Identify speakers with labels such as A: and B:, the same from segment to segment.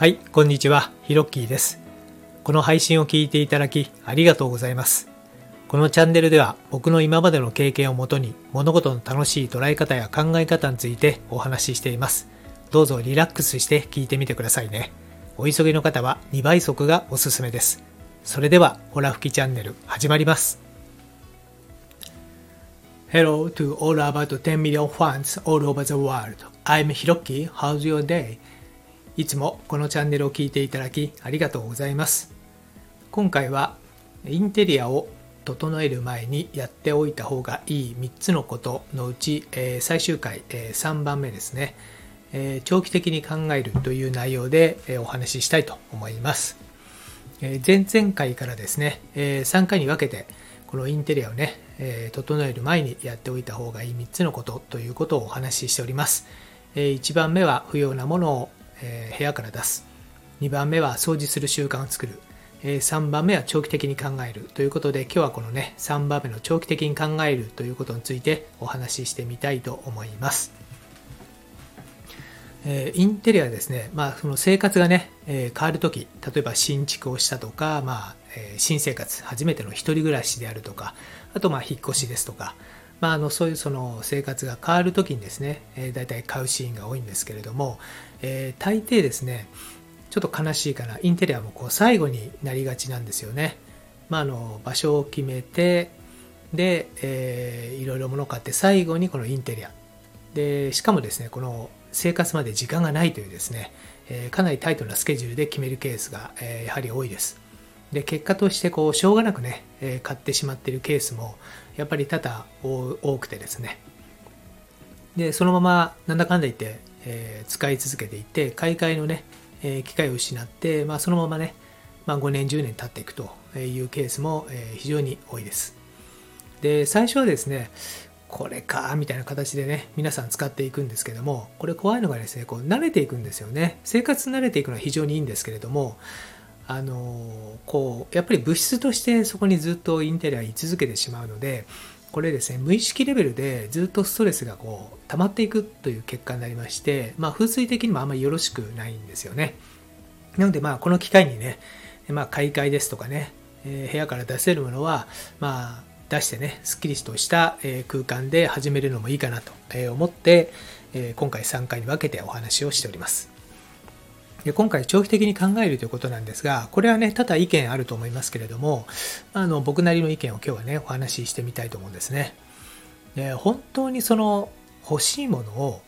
A: はい、こんにちは、ヒロッキーです。この配信を聞いていただきありがとうございます。このチャンネルでは僕の今までの経験をもとに物事の楽しい捉え方や考え方についてお話ししています。どうぞリラックスして聞いてみてくださいね。お急ぎの方は2倍速がおすすめです。それでは、ホラ吹きチャンネル始まります。Hello to all about 10 million fans all over the world. I'm Hiroki. How's your day? いつもこのチャンネルを聞いていただきありがとうございます。今回はインテリアを整える前にやっておいた方がいい3つのことのうち、えー最終回、えー3番目ですね、えー長期的に考えるという内容で、えお話ししたいと思います。え前々回からですね、え3回に分けてこのインテリアをね、え整える前にやっておいた方がいい3つのことということをお話ししております。え1番目は不要なものを、えー部屋から出す。2番目は掃除する習慣を作る。え3番目は長期的に考えるということで今日はこのね3番目の長期的に考えるということについてお話ししてみたいと思います。えーインテリアですね、まあ、その生活がね、えー変わるとき、例えば新築をしたとか、まあえー新生活、初めての一人暮らしであるとか、あとまあ引っ越しですとか、まあ、あのそういうその生活が変わるときにですね、えー、大体買うシーンが多いんですけれども、えー大抵ですね、ちょっと悲しいかな、インテリアもこう最後になりがちなんですよね。まあ、あの場所を決めて、で、えーいろいろ物を買って最後にこのインテリアでしかもですねこの生活まで時間がないというですね、えーかなりタイトなスケジュールで決めるケースが、えーやはり多いですで結果としてこうしょうがなくね、えー買ってしまっているケースもやっぱり多々多くてですね。でそのままなんだかんだ言って、えー使い続けていって買い替えのね、えー機会を失って、まあ、そのままね、まあ、5年10年経っていくというケースも、えー非常に多いです。で最初はですねこれかみたいな形でね皆さん使っていくんですけどもこれ怖いのがですねこう慣れていくんですよね。生活慣れていくのは非常にいいんですけれどもあのこうやっぱり物質としてそこにずっとインテリア居続けてしまうのでこれですね無意識レベルでずっとストレスがこう溜まっていくという結果になりまして、まあ、風水的にもあんまりよろしくないんですよね。なのでまあこの機会にね、まあ、買い替えですとかね、えー部屋から出せるものはまあ出してねすっきりとした、空間で始めるのもいいかなと思って、今回3回に分けてお話をしております。で今回長期的に考えるということなんですがこれはね多々意見あると思いますけれどもあの僕なりの意見を今日はねお話ししてみたいと思うんですね。で本当にその欲しいものを、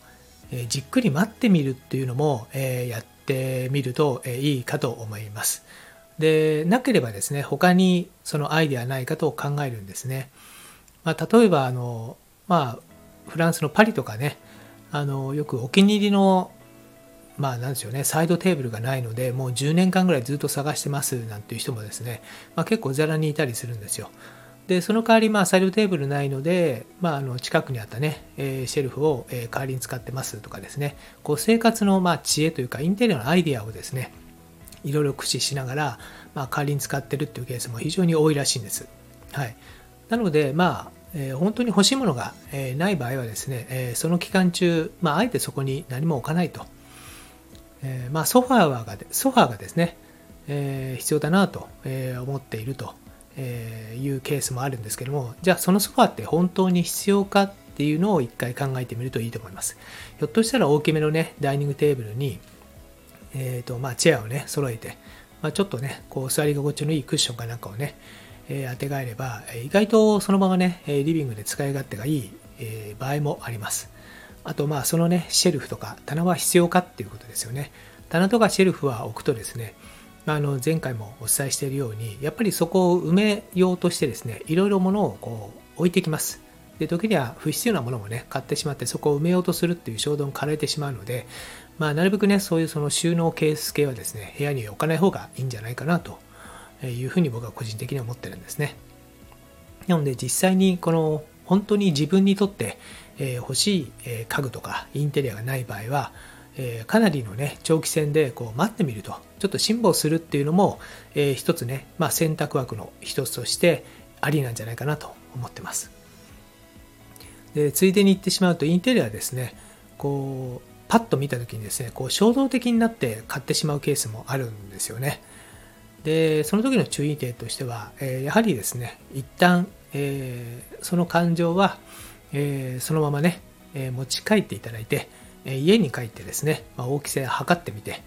A: えじっくり待ってみるっていうのも、えーやってみると、えーいいかと思います。でなければですね他にそのアイデアないかと考えるんですね、まあ、例えばあの、まあ、フランスのパリとかねあのよくお気に入りのまあなんですよね、サイドテーブルがないので、もう10年間ぐらいずっと探してますなんていう人もですね、まあ、結構ざらにいたりするんですよ。で、その代わり、まあ、サイドテーブルないので、まあ、あの近くにあったね、えーシェルフを、えー代わりに使ってますとかですね、こう生活の、まあ、知恵というか、インテリアのアイディアをですね、いろいろ駆使しながら、まあ、代わりに使ってるっていうケースも非常に多いらしいんです。はい。なので、まあ、えー本当に欲しいものが、えーない場合はですね、えーその期間中、まあ、あえてそこに何も置かないと。えーまあ、ソファーがソファーがですね、えー必要だなと、え思っているとえいうケースもあるんですけどもじゃあそのソファーって本当に必要かっていうのを一回考えてみるといいと思います。ひょっとしたら大きめのねダイニングテーブルに、えーとまあ、チェアをね揃えて、まあ、ちょっとねこう座り心地のいいクッションかなんかをね、えー当てがえれば意外とそのままねリビングで使い勝手がいい、え場合もあります。あとまあそのねシェルフとか棚は必要かっていうことですよね。棚とかシェルフは置くとですねあの前回もお伝えしているようにやっぱりそこを埋めようとしてですねいろいろ物をこう置いてきます。で時には不必要なものもね買ってしまってそこを埋めようとするっていう衝動に駆られてしまうので、まあ、なるべくねそういうその収納ケース系はですね部屋に置かない方がいいんじゃないかなというふうに僕は個人的には思ってるんですね。なので実際にこの本当に自分にとって、えー欲しい、家具とかインテリアがない場合は、えーかなりのね長期戦でこう待ってみるとちょっと辛抱するっていうのも、えー一つね、まあ、選択枠の一つとしてありなんじゃないかなと思ってます。でついでに言ってしまうとインテリアですねこうパッと見た時にですねこう衝動的になって買ってしまうケースもあるんですよね。でその時の注意点としては、えー、やはりですね一旦、えー、その感情は、えー、そのままね、え持ち帰っていただいて、え家に帰ってですね、まあ、大きさを測ってみて、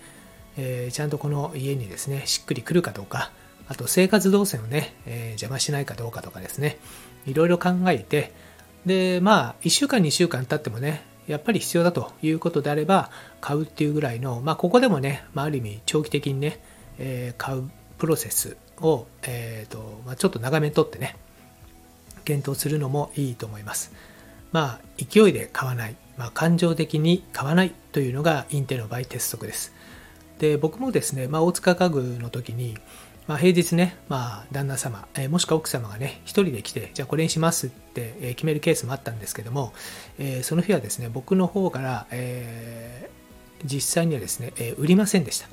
A: えちゃんとこの家にですねしっくりくるかどうかあと生活動線をね、え邪魔しないかどうかとかですねいろいろ考えてでまあ1週間2週間経ってもねやっぱり必要だということであれば買うっていうぐらいの、まあ、ここでもね、まあ、ある意味長期的にね、えー、買うプロセスを、えーとまあ、ちょっと長めにとってね検討するのもいいと思います。まあ勢いで買わない、まあ、感情的に買わないというのがインテの場合鉄則ですで僕もですね、まあ、大塚家具の時にまあ、平日ね、まあ、旦那様、えー、もしくは奥様がね、一人で来て、じゃあこれにしますって、決めるケースもあったんですけども、えー、その日はですね、僕の方から、え実際にはですね、え売りませんでした。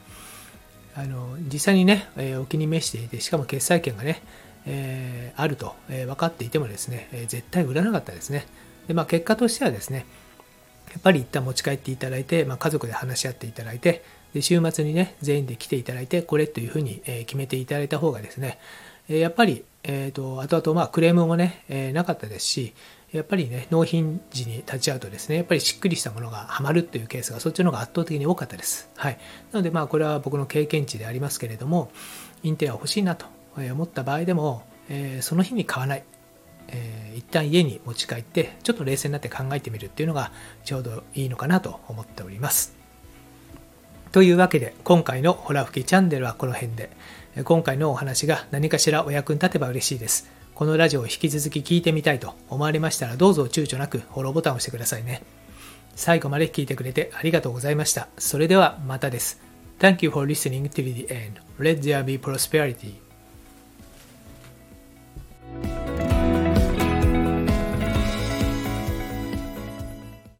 A: あの実際にね、えお気に召していて、しかも決済権がね、えあると、え分かっていてもですね、え絶対売らなかったですね。で、まあ、結果としてはですね、やっぱり一旦持ち帰っていただいて、まあ、家族で話し合っていただいて、で週末にね、全員で来ていただいて、これというふうに、え決めていただいた方がですね、えやっぱり、えーと、後々まあクレームもね、えなかったですし、やっぱりね、納品時に立ち会うとですね、やっぱりしっくりしたものがはまるっていうケースがそっちの方が圧倒的に多かったです。はい。なのでまあこれは僕の経験値でありますけれども、インテリア欲しいなと思った場合でも、えー、その日に買わない。え一旦家に持ち帰ってちょっと冷静になって考えてみるっていうのがちょうどいいのかなと思っております。というわけで今回のホラ吹きチャンネルはこの辺で今回のお話が何かしらお役に立てば嬉しいです。このラジオを引き続き聞いてみたいと思われましたらどうぞ躊躇なくフォローボタンを押してくださいね。最後まで聞いてくれてありがとうございました。それではまたです。Thank you for listening to the end. Let there be prosperity.